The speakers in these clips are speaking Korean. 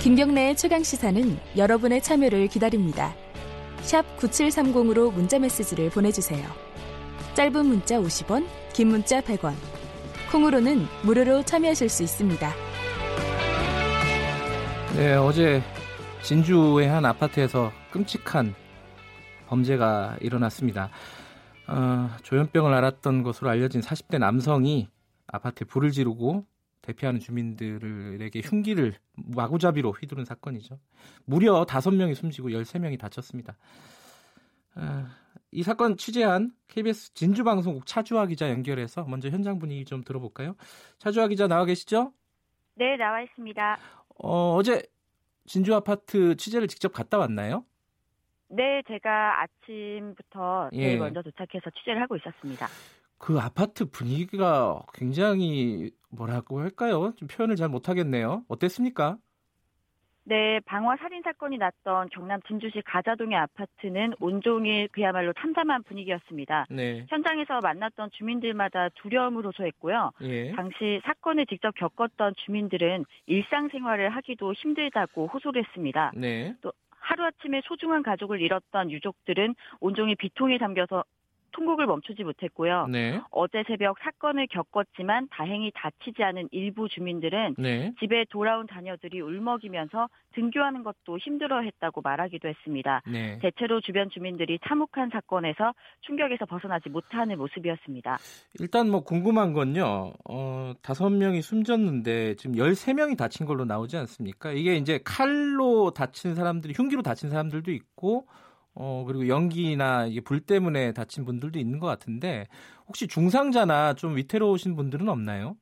김경래의 최강 시사는 여러분의 참여를 기다립니다. 샵 9730으로 문자 메시지를 보내주세요. 짧은 문자 50원, 긴 문자 100원. 콩으로는 무료로 참여하실 수 있습니다. 네, 어제 진주의 한 아파트에서 끔찍한 범죄가 일어났습니다. 어, 조현병을 앓았던 것으로 알려진 40대 남성이 아파트에 불을 지르고 대피하는 주민들에게 흉기를 마구잡이로 휘두른 사건이죠. 무려 5명이 숨지고 13명이 다쳤습니다. 어, 이 사건 취재한 KBS 진주방송국 차주화 기자 연결해서 먼저 현장 분위기 좀 들어볼까요? 차주화 기자 나와 계시죠? 네, 나와 있습니다. 어, 어제 진주 아파트 취재를 직접 갔다 왔나요? 네, 제가 아침부터 제일 예. 먼저 도착해서 취재를 하고 있었습니다. 그 아파트 분위기가 굉장히 뭐라고 할까요? 좀 표현을 잘 못하겠네요. 어땠습니까? 네, 방화 살인 사건이 났던 경남 진주시 가자동의 아파트는 온종일 그야말로 참담한 분위기였습니다. 네. 현장에서 만났던 주민들마다 두려움을 호소했고요. 예. 당시 사건을 직접 겪었던 주민들은 일상생활을 하기도 힘들다고 호소를 했습니다. 네. 또 하루아침에 소중한 가족을 잃었던 유족들은 온종일 비통에 담겨서 통곡을 멈추지 못했고요. 네. 어제 새벽 사건을 겪었지만 다행히 다치지 않은 일부 주민들은 네. 집에 돌아온 자녀들이 울먹이면서 등교하는 것도 힘들어했다고 말하기도 했습니다. 네. 대체로 주변 주민들이 참혹한 사건에서 충격에서 벗어나지 못하는 모습이었습니다. 일단 뭐 궁금한 건요. 어, 5명이 숨졌는데 지금 13명이 다친 걸로 나오지 않습니까? 이게 이제 칼로 다친 사람들이 흉기로 다친 사람들도 있고 어, 그리고 연기나 이게 불 때문에 다친 분들도 있는 것 같은데 혹시 중상자나 좀 위태로우신 분들은 없나요?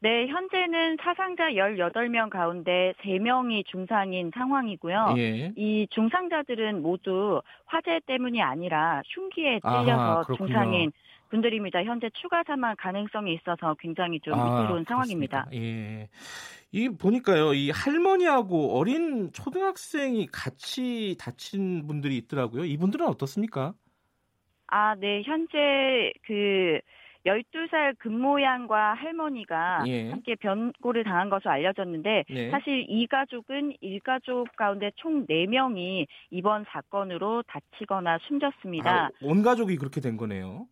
네, 현재는 사상자 18명 가운데 3명이 중상인 상황이고요. 예. 이 중상자들은 모두 화재 때문이 아니라 흉기에 찔려서 아하, 중상인 분들입니다. 현재 추가 사망 가능성이 있어서 굉장히 좀 아, 위태로운 상황입니다. 예. 이 보니까요, 이 할머니하고 어린 초등학생이 같이 다친 분들이 있더라고요. 이분들은 어떻습니까? 아, 네. 현재 그 12살 금모양과 할머니가 예. 함께 변고를 당한 것으로 알려졌는데 네. 사실 이 가족은 일가족 가운데 총 4명이 이번 사건으로 다치거나 숨졌습니다. 아, 온 가족이 그렇게 된 거네요.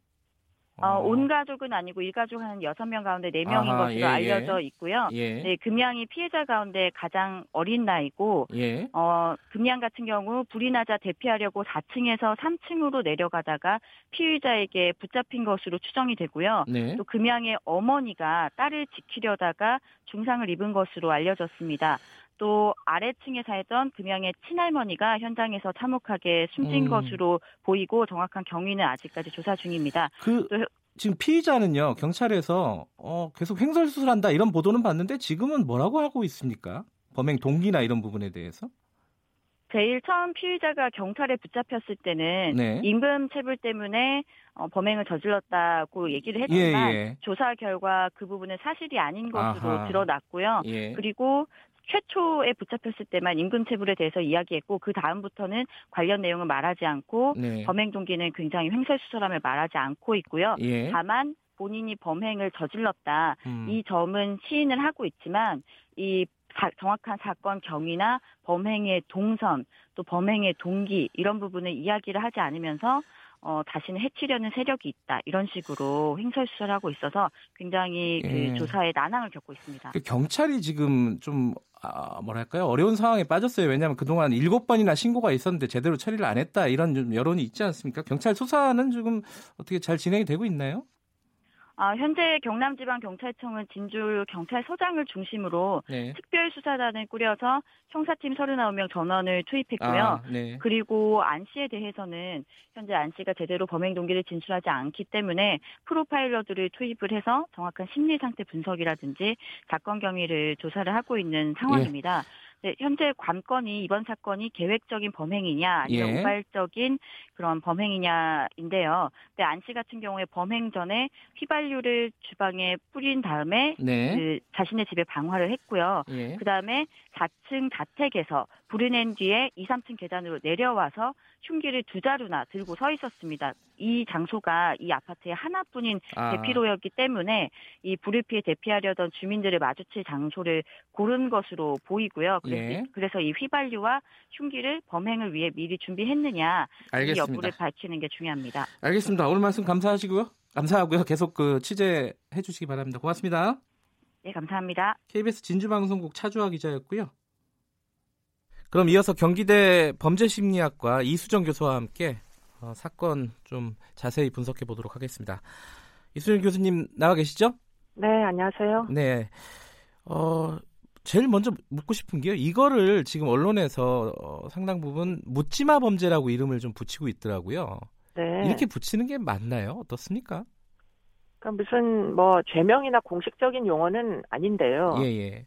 어, 어, 온 가족은 아니고 일가족 한 여섯 명 가운데 네명인 것으로 예, 예, 알려져 있고요. 예. 네, 금양이 피해자 가운데 가장 어린 나이고, 예. 어, 금양 같은 경우 불이 나자 대피하려고 4층에서 3층으로 내려가다가 피의자에게 붙잡힌 것으로 추정이 되고요. 네. 또 금양의 어머니가 딸을 지키려다가 중상을 입은 것으로 알려졌습니다. 또 아래층에 살던 금양의 친할머니가 현장에서 참혹하게 숨진 음. 것으로 보이고 정확한 경위는 아직까지 조사 중입니다. 그 또, 지금 피의자는요 경찰에서 어, 계속 횡설수설한다 이런 보도는 봤는데 지금은 뭐라고 하고 있습니까? 범행 동기나 이런 부분에 대해서? 제일 처음 피의자가 경찰에 붙잡혔을 때는 네. 임금 체불 때문에 어, 범행을 저질렀다고 얘기를 했지만 예, 예. 조사 결과 그 부분은 사실이 아닌 것으로 아하. 드러났고요. 예. 그리고 최초에 붙잡혔을 때만 임금 체불에 대해서 이야기했고 그 다음부터는 관련 내용을 말하지 않고 네. 범행 동기는 굉장히 횡설수설함을 말하지 않고 있고요. 예. 다만 본인이 범행을 저질렀다 음. 이 점은 시인을 하고 있지만 이 정확한 사건 경위나 범행의 동선 또 범행의 동기 이런 부분을 이야기를 하지 않으면서 어, 다시는 해치려는 세력이 있다 이런 식으로 횡설수설하고 있어서 굉장히 그 예. 조사에 난항을 겪고 있습니다. 그 경찰이 지금 좀 아, 뭐랄까요 어려운 상황에 빠졌어요. 왜냐하면 그동안 일곱 번이나 신고가 있었는데 제대로 처리를 안 했다 이런 좀 여론이 있지 않습니까? 경찰 수사는 지금 어떻게 잘 진행이 되고 있나요? 아, 현재 경남지방경찰청은 진주 경찰서장을 중심으로 네. 특별수사단을 꾸려서 형사팀 39명 전원을 투입했고요. 아, 네. 그리고 안 씨에 대해서는 현재 안 씨가 제대로 범행 동기를 진술하지 않기 때문에 프로파일러들을 투입을 해서 정확한 심리 상태 분석이라든지 사건 경위를 조사를 하고 있는 상황입니다. 예. 네, 현재 관건이 이번 사건이 계획적인 범행이냐 아니면 예. 우발적인 그런 범행이냐인데요. 근데 안 씨 같은 경우에 범행 전에 휘발유를 주방에 뿌린 다음에 네. 그 자신의 집에 방화를 했고요. 예. 그 다음에 4층 자택에서 불이 낸 뒤에 2, 3층 계단으로 내려와서 흉기를 두 자루나 들고 서 있었습니다. 이 장소가 이 아파트의 하나뿐인 아. 대피로였기 때문에 이 불을 피해 대피하려던 주민들을 마주칠 장소를 고른 것으로 보이고요. 그래서, 예. 그래서 이 휘발유와 흉기를 범행을 위해 미리 준비했느냐 알겠습니다. 이 여부를 밝히는 게 중요합니다. 알겠습니다. 오늘 말씀 감사하시고요. 감사하고요. 계속 그 취재해 주시기 바랍니다. 고맙습니다. 네, 감사합니다. KBS 진주방송국 차주화 기자였고요. 그럼 이어서 경기대 범죄심리학과 이수정 교수와 함께 어, 사건 좀 자세히 분석해 보도록 하겠습니다. 이수정 교수님 나와 계시죠? 네, 안녕하세요. 네. 어, 제일 먼저 묻고 싶은 게요. 이거를 지금 언론에서 어, 상당 부분 묻지마 범죄라고 이름을 좀 붙이고 있더라고요. 네. 이렇게 붙이는 게 맞나요? 어떻습니까? 그러니까 무슨 뭐 죄명이나 공식적인 용어는 아닌데요. 예, 예.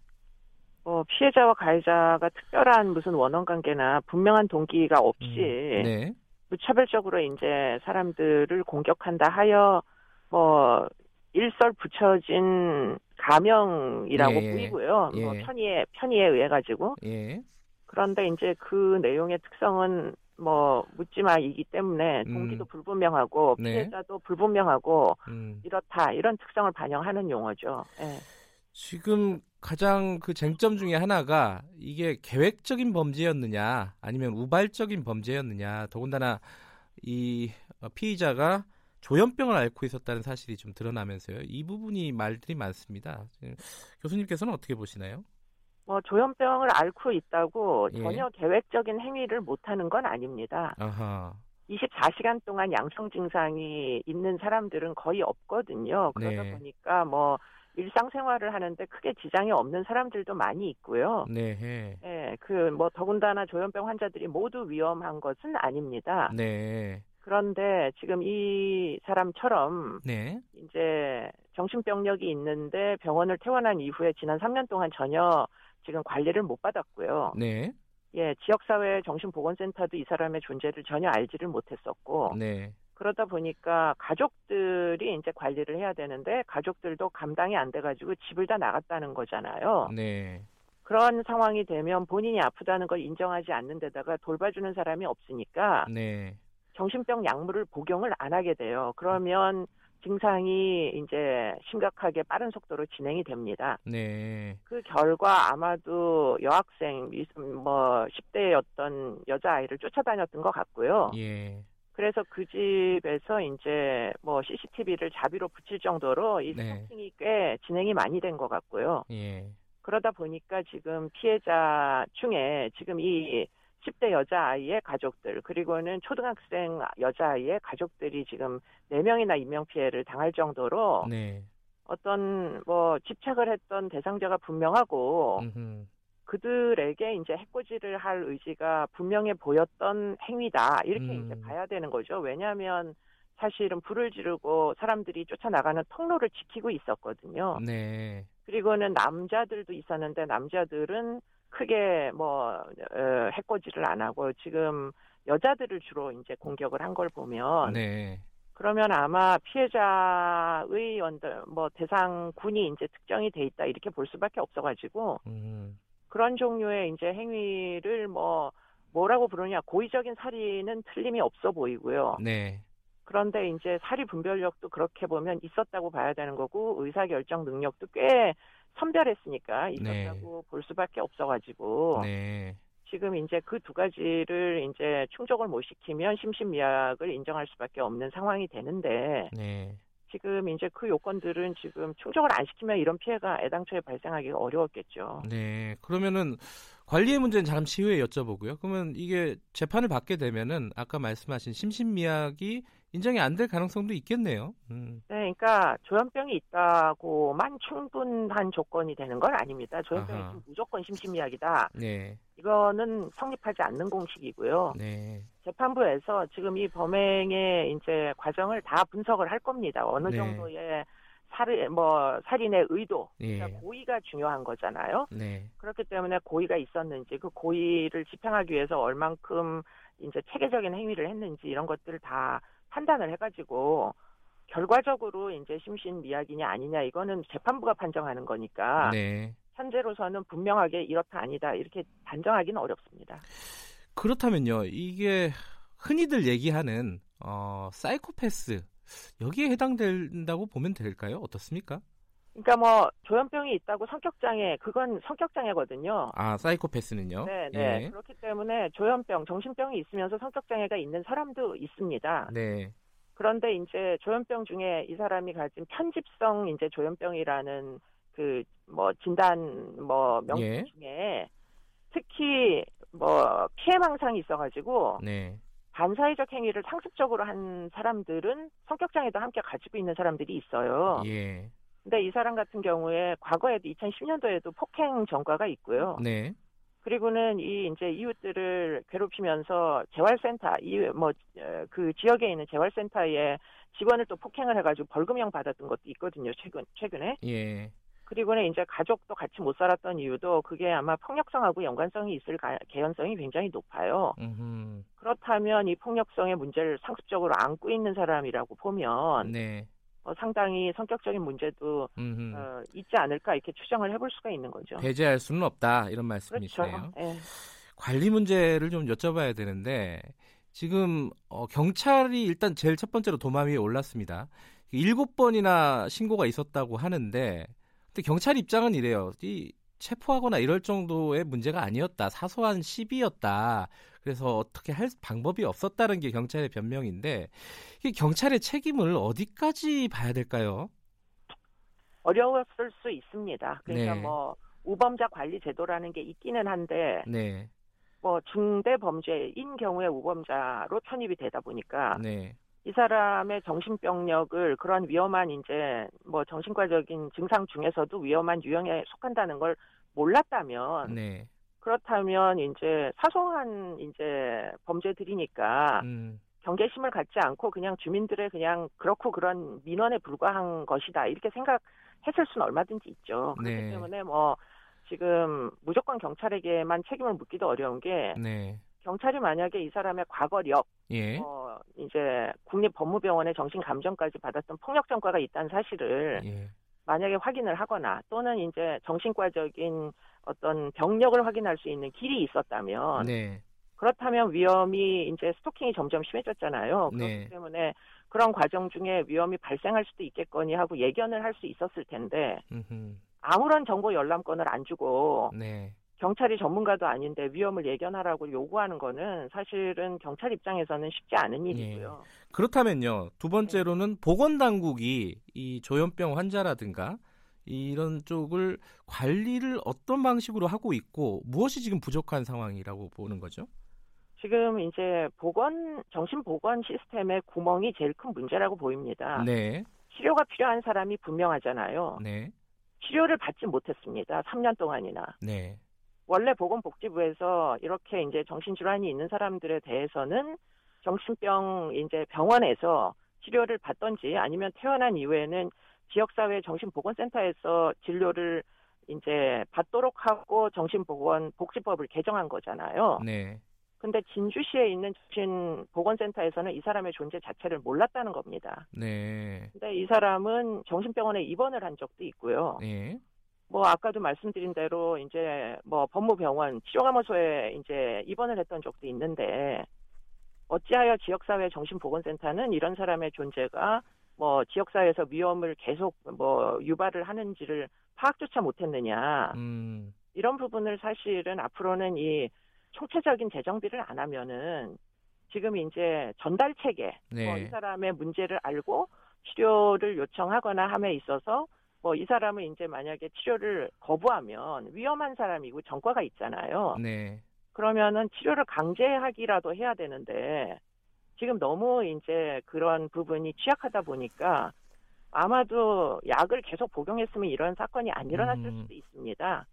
뭐 피해자와 가해자가 특별한 무슨 원원 관계나 분명한 동기가 없이 음, 네. 무차별적으로 이제 사람들을 공격한다 하여 뭐 일설 붙여진 가명이라고 예, 보이고요. 예. 뭐 편의에 편의에 의해 가지고. 예. 그런데 이제 그 내용의 특성은 뭐 묻지마이기 때문에 음. 동기도 음. 불분명하고 네. 피해자도 네. 불분명하고 음. 이렇다 이런 특성을 반영하는 용어죠. 예. 지금 가장 그 쟁점 중에 하나가 이게 계획적인 범죄였느냐 아니면 우발적인 범죄였느냐 더군다나 이 피의자가 조현병을 앓고 있었다는 사실이 좀 드러나면서요. 이 부분이 말들이 많습니다. 교수님께서는 어떻게 보시나요? 뭐 조현병을 앓고 있다고 예. 전혀 계획적인 행위를 못하는 건 아닙니다. 아하. 24시간 동안 양성 증상이 있는 사람들은 거의 없거든요. 그러다 네. 보니까 뭐 일상생활을 하는데 크게 지장이 없는 사람들도 많이 있고요. 네. 예, 그 뭐 더군다나 조현병 환자들이 모두 위험한 것은 아닙니다. 네. 그런데 지금 이 사람처럼 네. 이제 정신병력이 있는데 병원을 퇴원한 이후에 지난 3년 동안 전혀 지금 관리를 못 받았고요. 네. 예, 지역사회 정신보건센터도 이 사람의 존재를 전혀 알지를 못했었고, 네. 그러다 보니까 가족들이 이제 관리를 해야 되는데 가족들도 감당이 안 돼가지고 집을 다 나갔다는 거잖아요. 네. 그런 상황이 되면 본인이 아프다는 걸 인정하지 않는 데다가 돌봐주는 사람이 없으니까 네. 정신병 약물을 복용을 안 하게 돼요. 그러면 증상이 이제 심각하게 빠른 속도로 진행이 됩니다. 네. 그 결과 아마도 여학생 뭐 10대였던 여자아이를 쫓아다녔던 것 같고요. 예. 그래서 그 집에서 이제 뭐 CCTV를 자비로 붙일 정도로 이 네. 스토킹이 꽤 진행이 많이 된 것 같고요. 예. 그러다 보니까 지금 피해자 중에 지금 이 10대 여자아이의 가족들 그리고는 초등학생 여자아이의 가족들이 지금 4명이나 인명피해를 당할 정도로 네. 어떤 뭐 집착을 했던 대상자가 분명하고 음흠. 그들에게 이제 해코지를 할 의지가 분명해 보였던 행위다 이렇게 음. 이제 봐야 되는 거죠. 왜냐하면 사실은 불을 지르고 사람들이 쫓아나가는 통로를 지키고 있었거든요. 네. 그리고는 남자들도 있었는데 남자들은 크게 뭐 어, 해코지를 안 하고 지금 여자들을 주로 이제 공격을 한 걸 보면 네. 그러면 아마 피해자의 언더 뭐 대상군이 이제 특정이 돼 있다 이렇게 볼 수밖에 없어가지고 음. 그런 종류의 이제 행위를 뭐 뭐라고 부르냐 고의적인 살인은 틀림이 없어 보이고요. 네. 그런데 이제 사리 분별력도 그렇게 보면 있었다고 봐야 되는 거고 의사 결정 능력도 꽤 선별했으니까 있었다고 네. 볼 수밖에 없어가지고 네. 지금 이제 그 두 가지를 이제 충족을 못 시키면 심신미약을 인정할 수밖에 없는 상황이 되는데 네. 지금 이제 그 요건들은 지금 충족을 안 시키면 이런 피해가 애당초에 발생하기가 어려웠겠죠. 네. 그러면은 관리의 문제는 잠시 후에 여쭤보고요. 그러면 이게 재판을 받게 되면은 아까 말씀하신 심신미약이 인정이 안 될 가능성도 있겠네요. 음. 네, 그러니까 조현병이 있다고만 충분한 조건이 되는 건 아닙니다. 조현병이 아하. 무조건 심신미약이다. 네. 이거는 성립하지 않는 공식이고요. 네. 재판부에서 지금 이 범행의 이제 과정을 다 분석을 할 겁니다. 어느 네. 정도의 살인 뭐 살인의 의도, 그러니까 예. 고의가 중요한 거잖아요. 네. 그렇기 때문에 고의가 있었는지 그 고의를 집행하기 위해서 얼만큼 이제 체계적인 행위를 했는지 이런 것들을 다 판단을 해가지고 결과적으로 이제 심신 미약이냐 아니냐 이거는 재판부가 판정하는 거니까 네. 현재로서는 분명하게 이렇다 아니다 이렇게 단정하기는 어렵습니다. 그렇다면요, 이게 흔히들 얘기하는 어, 사이코패스 여기에 해당된다고 보면 될까요? 어떻습니까? 그러니까 뭐 조현병이 있다고 성격 장애 그건 성격 장애거든요. 아 사이코패스는요? 네, 네. 예. 그렇기 때문에 조현병, 정신병이 있으면서 성격 장애가 있는 사람도 있습니다. 네. 그런데 이제 조현병 중에 이 사람이 가진 편집성 이제 조현병이라는 그 뭐 진단 뭐 명칭 예. 중에 특히 뭐 피해 망상이 있어가지고 네. 반사회적 행위를 상습적으로 한 사람들은 성격 장애도 함께 가지고 있는 사람들이 있어요. 예. 근데 이 사람 같은 경우에 과거에도 2010년도에도 폭행 전과가 있고요. 네. 그리고는 이 이제 이웃들을 괴롭히면서 재활센터 이 뭐 그 지역에 있는 재활센터에 직원을 또 폭행을 해가지고 벌금형 받았던 것도 있거든요. 최근 최근에. 예. 그리고는 이제 가족도 같이 못 살았던 이유도 그게 아마 폭력성하고 연관성이 있을 개연성이 굉장히 높아요. 음흠. 그렇다면 이 폭력성의 문제를 상습적으로 안고 있는 사람이라고 보면 네. 어, 상당히 성격적인 문제도 어, 있지 않을까 이렇게 추정을 해볼 수가 있는 거죠. 배제할 수는 없다 이런 말씀이시네요. 그렇죠. 네. 관리 문제를 좀 여쭤봐야 되는데 지금 어, 경찰이 일단 제일 첫 번째로 도마 위에 올랐습니다. 일곱 번이나 신고가 있었다고 하는데 근데 경찰 입장은 이래요. 이 체포하거나 이럴 정도의 문제가 아니었다. 사소한 시비였다. 그래서 어떻게 할 방법이 없었다는 게 경찰의 변명인데 이 경찰의 책임을 어디까지 봐야 될까요? 어려웠을 수 있습니다. 그러니까 네. 뭐 우범자 관리 제도라는 게 있기는 한데 네. 뭐 중대 범죄인 경우에 우범자로 편입이 되다 보니까 네. 이 사람의 정신병력을 그런 위험한 이제 뭐 정신과적인 증상 중에서도 위험한 유형에 속한다는 걸 몰랐다면 네. 그렇다면 이제 사소한 이제 범죄들이니까 음. 경계심을 갖지 않고 그냥 주민들의 그냥 그렇고 그런 민원에 불과한 것이다 이렇게 생각했을 수는 얼마든지 있죠. 그렇기 네. 때문에 뭐 지금 무조건 경찰에게만 책임을 묻기도 어려운 게 네. 경찰이 만약에 이 사람의 과거력, 예. 어, 이제 국립법무병원의 정신감정까지 받았던 폭력 전과가 있다는 사실을 예. 만약에 확인을 하거나 또는 이제 정신과적인 어떤 병력을 확인할 수 있는 길이 있었다면 네. 그렇다면 위험이 이제 스토킹이 점점 심해졌잖아요. 그렇기 네. 때문에 그런 과정 중에 위험이 발생할 수도 있겠거니 하고 예견을 할 수 있었을 텐데 음흠. 아무런 정보 열람권을 안 주고 네. 경찰이 전문가도 아닌데 위험을 예견하라고 요구하는 거는 사실은 경찰 입장에서는 쉽지 않은 예. 일이고요. 네. 그렇다면요. 두 번째로는 보건당국이 이 조현병 환자라든가 이런 쪽을 관리를 어떤 방식으로 하고 있고 무엇이 지금 부족한 상황이라고 보는 거죠? 지금 이제 보건 정신 보건 시스템의 구멍이 제일 큰 문제라고 보입니다. 네. 치료가 필요한 사람이 분명하잖아요. 네. 치료를 받지 못했습니다. 3년 동안이나. 네. 원래 보건복지부에서 이렇게 이제 정신질환이 있는 사람들에 대해서는 정신병 이제 병원에서 치료를 받던지 아니면 태어난 이후에는 지역사회 정신보건센터에서 진료를 이제 받도록 하고 정신보건 복지법을 개정한 거잖아요. 네. 근데 진주시에 있는 정신보건센터에서는 이 사람의 존재 자체를 몰랐다는 겁니다. 네. 근데 이 사람은 정신병원에 입원을 한 적도 있고요. 네. 뭐 아까도 말씀드린 대로 이제 뭐 법무병원 치료감호소에 이제 입원을 했던 적도 있는데 어찌하여 지역사회 정신보건센터는 이런 사람의 존재가 뭐 지역사회에서 위험을 계속 뭐 유발을 하는지를 파악조차 못했느냐 음. 이런 부분을 사실은 앞으로는 이 총체적인 재정비를 안 하면은 지금 이제 전달 체계 네. 뭐 이 사람의 문제를 알고 치료를 요청하거나 함에 있어서 뭐 이 사람은 이제 만약에 치료를 거부하면 위험한 사람이고 전과가 있잖아요. 네. 그러면은 치료를 강제하기라도 해야 되는데 지금 너무 이제 그런 부분이 취약하다 보니까 아마도 약을 계속 복용했으면 이런 사건이 안 일어났을 음. 수도 있습니다.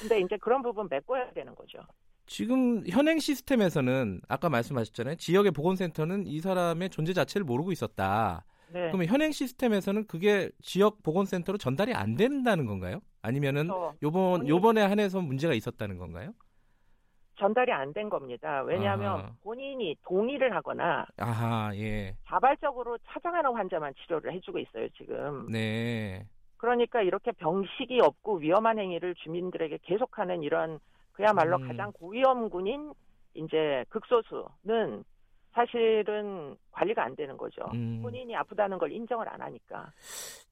근데 이제 그런 부분 메꿔야 되는 거죠. 지금 현행 시스템에서는 아까 말씀하셨잖아요. 지역의 보건센터는 이 사람의 존재 자체를 모르고 있었다. 네. 그러면 현행 시스템에서는 그게 지역 보건센터로 전달이 안 된다는 건가요? 아니면은 그렇죠. 요번. 요번에 한해서 문제가 있었다는 건가요? 전달이 안 된 겁니다. 왜냐하면 아하. 본인이 동의를 하거나 아하, 예. 자발적으로 찾아가는 환자만 치료를 해주고 있어요 지금. 네. 그러니까 이렇게 병식이 없고 위험한 행위를 주민들에게 계속하는 이런 그야말로 음. 가장 고위험군인 이제 극소수는 사실은 관리가 안 되는 거죠. 음. 본인이 아프다는 걸 인정을 안 하니까.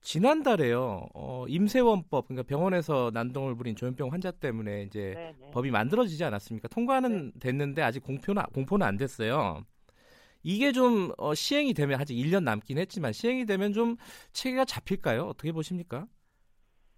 지난달에요. 어, 임세원법 그러니까 병원에서 난동을 부린 조현병 환자 때문에 이제 네네. 법이 만들어지지 않았습니까? 통과는 네. 됐는데 아직 공표는 공포는 안 됐어요. 이게 좀 어, 시행이 되면 아직 1년 남긴 했지만 시행이 되면 좀 체계가 잡힐까요? 어떻게 보십니까?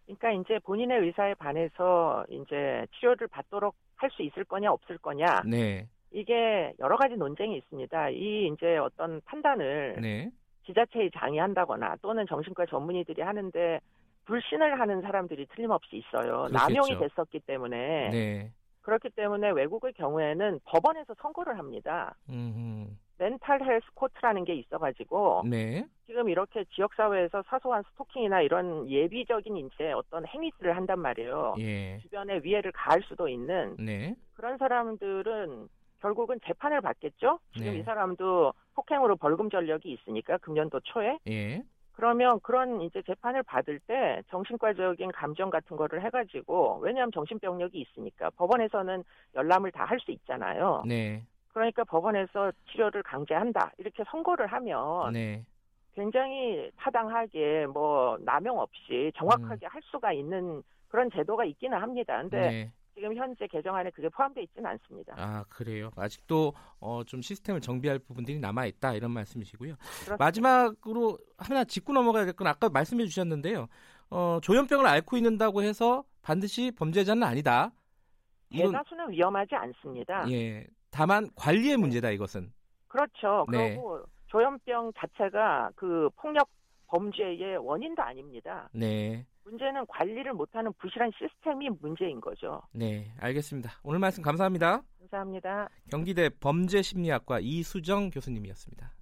그러니까 이제 본인의 의사에 반해서 이제 치료를 받도록 할 수 있을 거냐 없을 거냐. 네. 이게 여러 가지 논쟁이 있습니다. 이 이제 어떤 판단을 네. 지자체에 장의한다거나 또는 정신과 전문의들이 하는데 불신을 하는 사람들이 틀림없이 있어요. 그렇겠죠. 남용이 됐었기 때문에. 네. 그렇기 때문에 외국의 경우에는 법원에서 선고를 합니다. 음흠. mental health court라는 게 있어가지고 네. 지금 이렇게 지역 사회에서 사소한 스토킹이나 이런 예비적인 이제 어떤 행위들을 한단 말이에요. 예. 주변에 위해를 가할 수도 있는 네. 그런 사람들은 결국은 재판을 받겠죠. 지금 네. 이 사람도 폭행으로 벌금 전력이 있으니까 금년도 초에. 예. 그러면 그런 이제 재판을 받을 때 정신과적인 감정 같은 거를 해가지고 왜냐하면 정신병력이 있으니까 법원에서는 열람을 다 할 수 있잖아요. 네. 그러니까 법원에서 치료를 강제한다 이렇게 선고를 하면 네. 굉장히 타당하게 뭐 남용 없이 정확하게 음. 할 수가 있는 그런 제도가 있기는 합니다. 근데 네. 지금 현재 개정안에 그게 포함되어 있지는 않습니다. 아 그래요. 아직도 어, 좀 시스템을 정비할 부분들이 남아 있다 이런 말씀이시고요. 그렇습니다. 마지막으로 하나 짚고 넘어가야 될 건 아까 말씀해 주셨는데요. 어, 조현병을 앓고 있는다고 해서 반드시 범죄자는 아니다. 이건, 대다수는 위험하지 않습니다. 예. 다만 관리의 문제다 이것은. 그렇죠. 네. 그리고 조현병 자체가 그 폭력 범죄의 원인도 아닙니다. 네. 문제는 관리를 못하는 부실한 시스템이 문제인 거죠. 네, 알겠습니다. 오늘 말씀 감사합니다. 감사합니다. 경기대 범죄심리학과 이수정 교수님이었습니다.